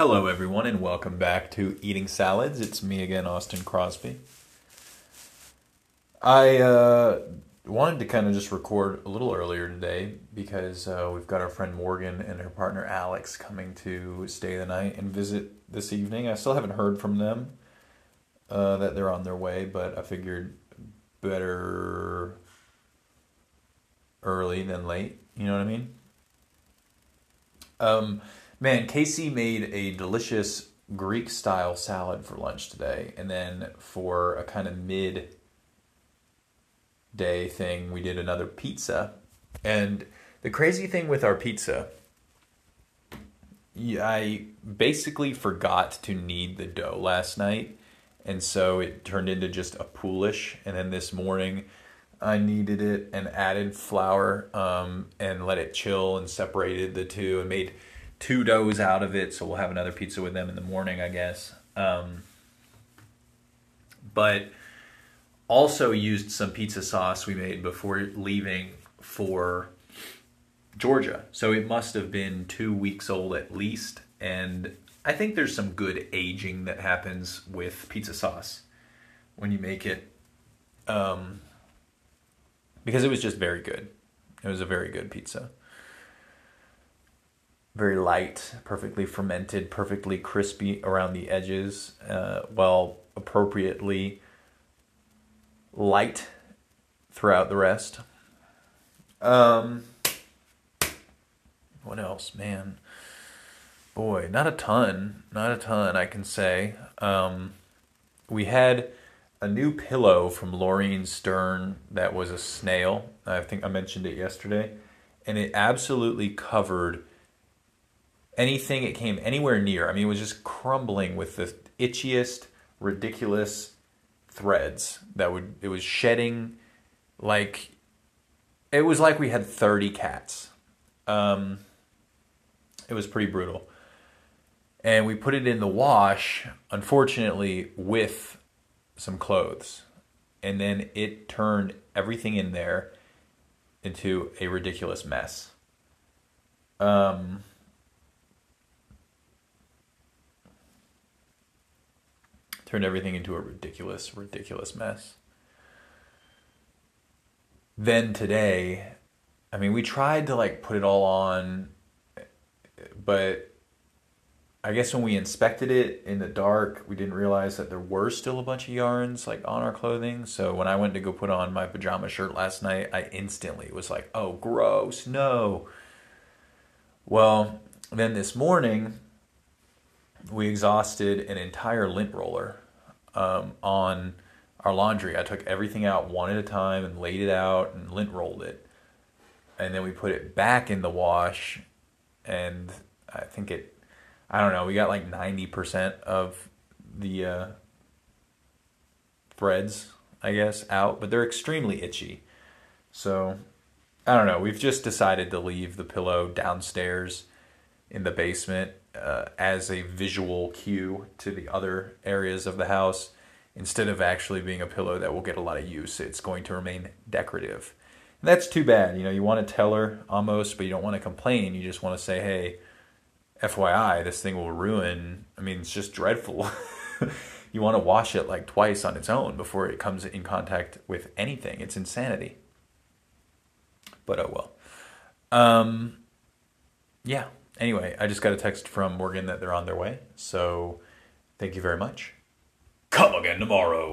Hello, everyone, and welcome back to Eating Salads. It's me again, Austin Crosby. I uh, wanted to kind of just record a little earlier today because uh, we've got our friend Morgan and her partner Alex coming to stay the night and visit this evening. I still haven't heard from them uh, that they're on their way, but I figured better early than late. You know what I mean? Um, man, Casey made a delicious Greek style salad for lunch today, and then for a kind of mid day thing, we did another pizza. And the crazy thing with our pizza, I basically forgot to knead the dough last night, and so it turned into just a poolish. And then this morning, I kneaded it and added flour um, and let it chill and separated the two and made two doughs out of it. So we'll have another pizza with them in the morning, I guess. Um, but also used some pizza sauce we made before leaving for Georgia. So it must have been two weeks old at least. And I think there's some good aging that happens with pizza sauce when you make it. Um, because it was just very good. It was a very good pizza. Very light, perfectly fermented, perfectly crispy around the edges, uh, while appropriately light throughout the rest. Um, what else, man? Boy, not a ton, not a ton. I can say. Um, we had a new pillow from Laureen Stern that was a snail. I think I mentioned it yesterday. And it absolutely covered anything it came anywhere near. I mean, it was just crumbling with the itchiest, ridiculous threads that would, it was shedding like, it was like we had 30 cats. Um, it was pretty brutal. And we put it in the wash, unfortunately, with some clothes, and then it turned everything in there into a ridiculous mess. Um, turned everything into a ridiculous, ridiculous mess. Then today, I mean, we tried to like put it all on, but I guess when we inspected it in the dark, we didn't realize that there were still a bunch of yarns like on our clothing. So when I went to go put on my pajama shirt last night, I instantly was like, "Oh, gross, no." Well, then this morning, we exhausted an entire lint roller um, on our laundry. I took everything out one at a time and laid it out and lint rolled it, and then we put it back in the wash, and I think it I don't know. We got like 90% of the uh, threads, I guess, out, but they're extremely itchy. So I don't know. We've just decided to leave the pillow downstairs in the basement uh, as a visual cue to the other areas of the house. Instead of actually being a pillow that will get a lot of use, it's going to remain decorative. And that's too bad. You know, you want to tell her almost, but you don't want to complain. You just want to say, hey, FYI, this thing will ruin. I mean, it's just dreadful. you want to wash it like twice on its own before it comes in contact with anything. It's insanity. But oh well. Um, yeah. Anyway, I just got a text from Morgan that they're on their way. So thank you very much. Come again tomorrow.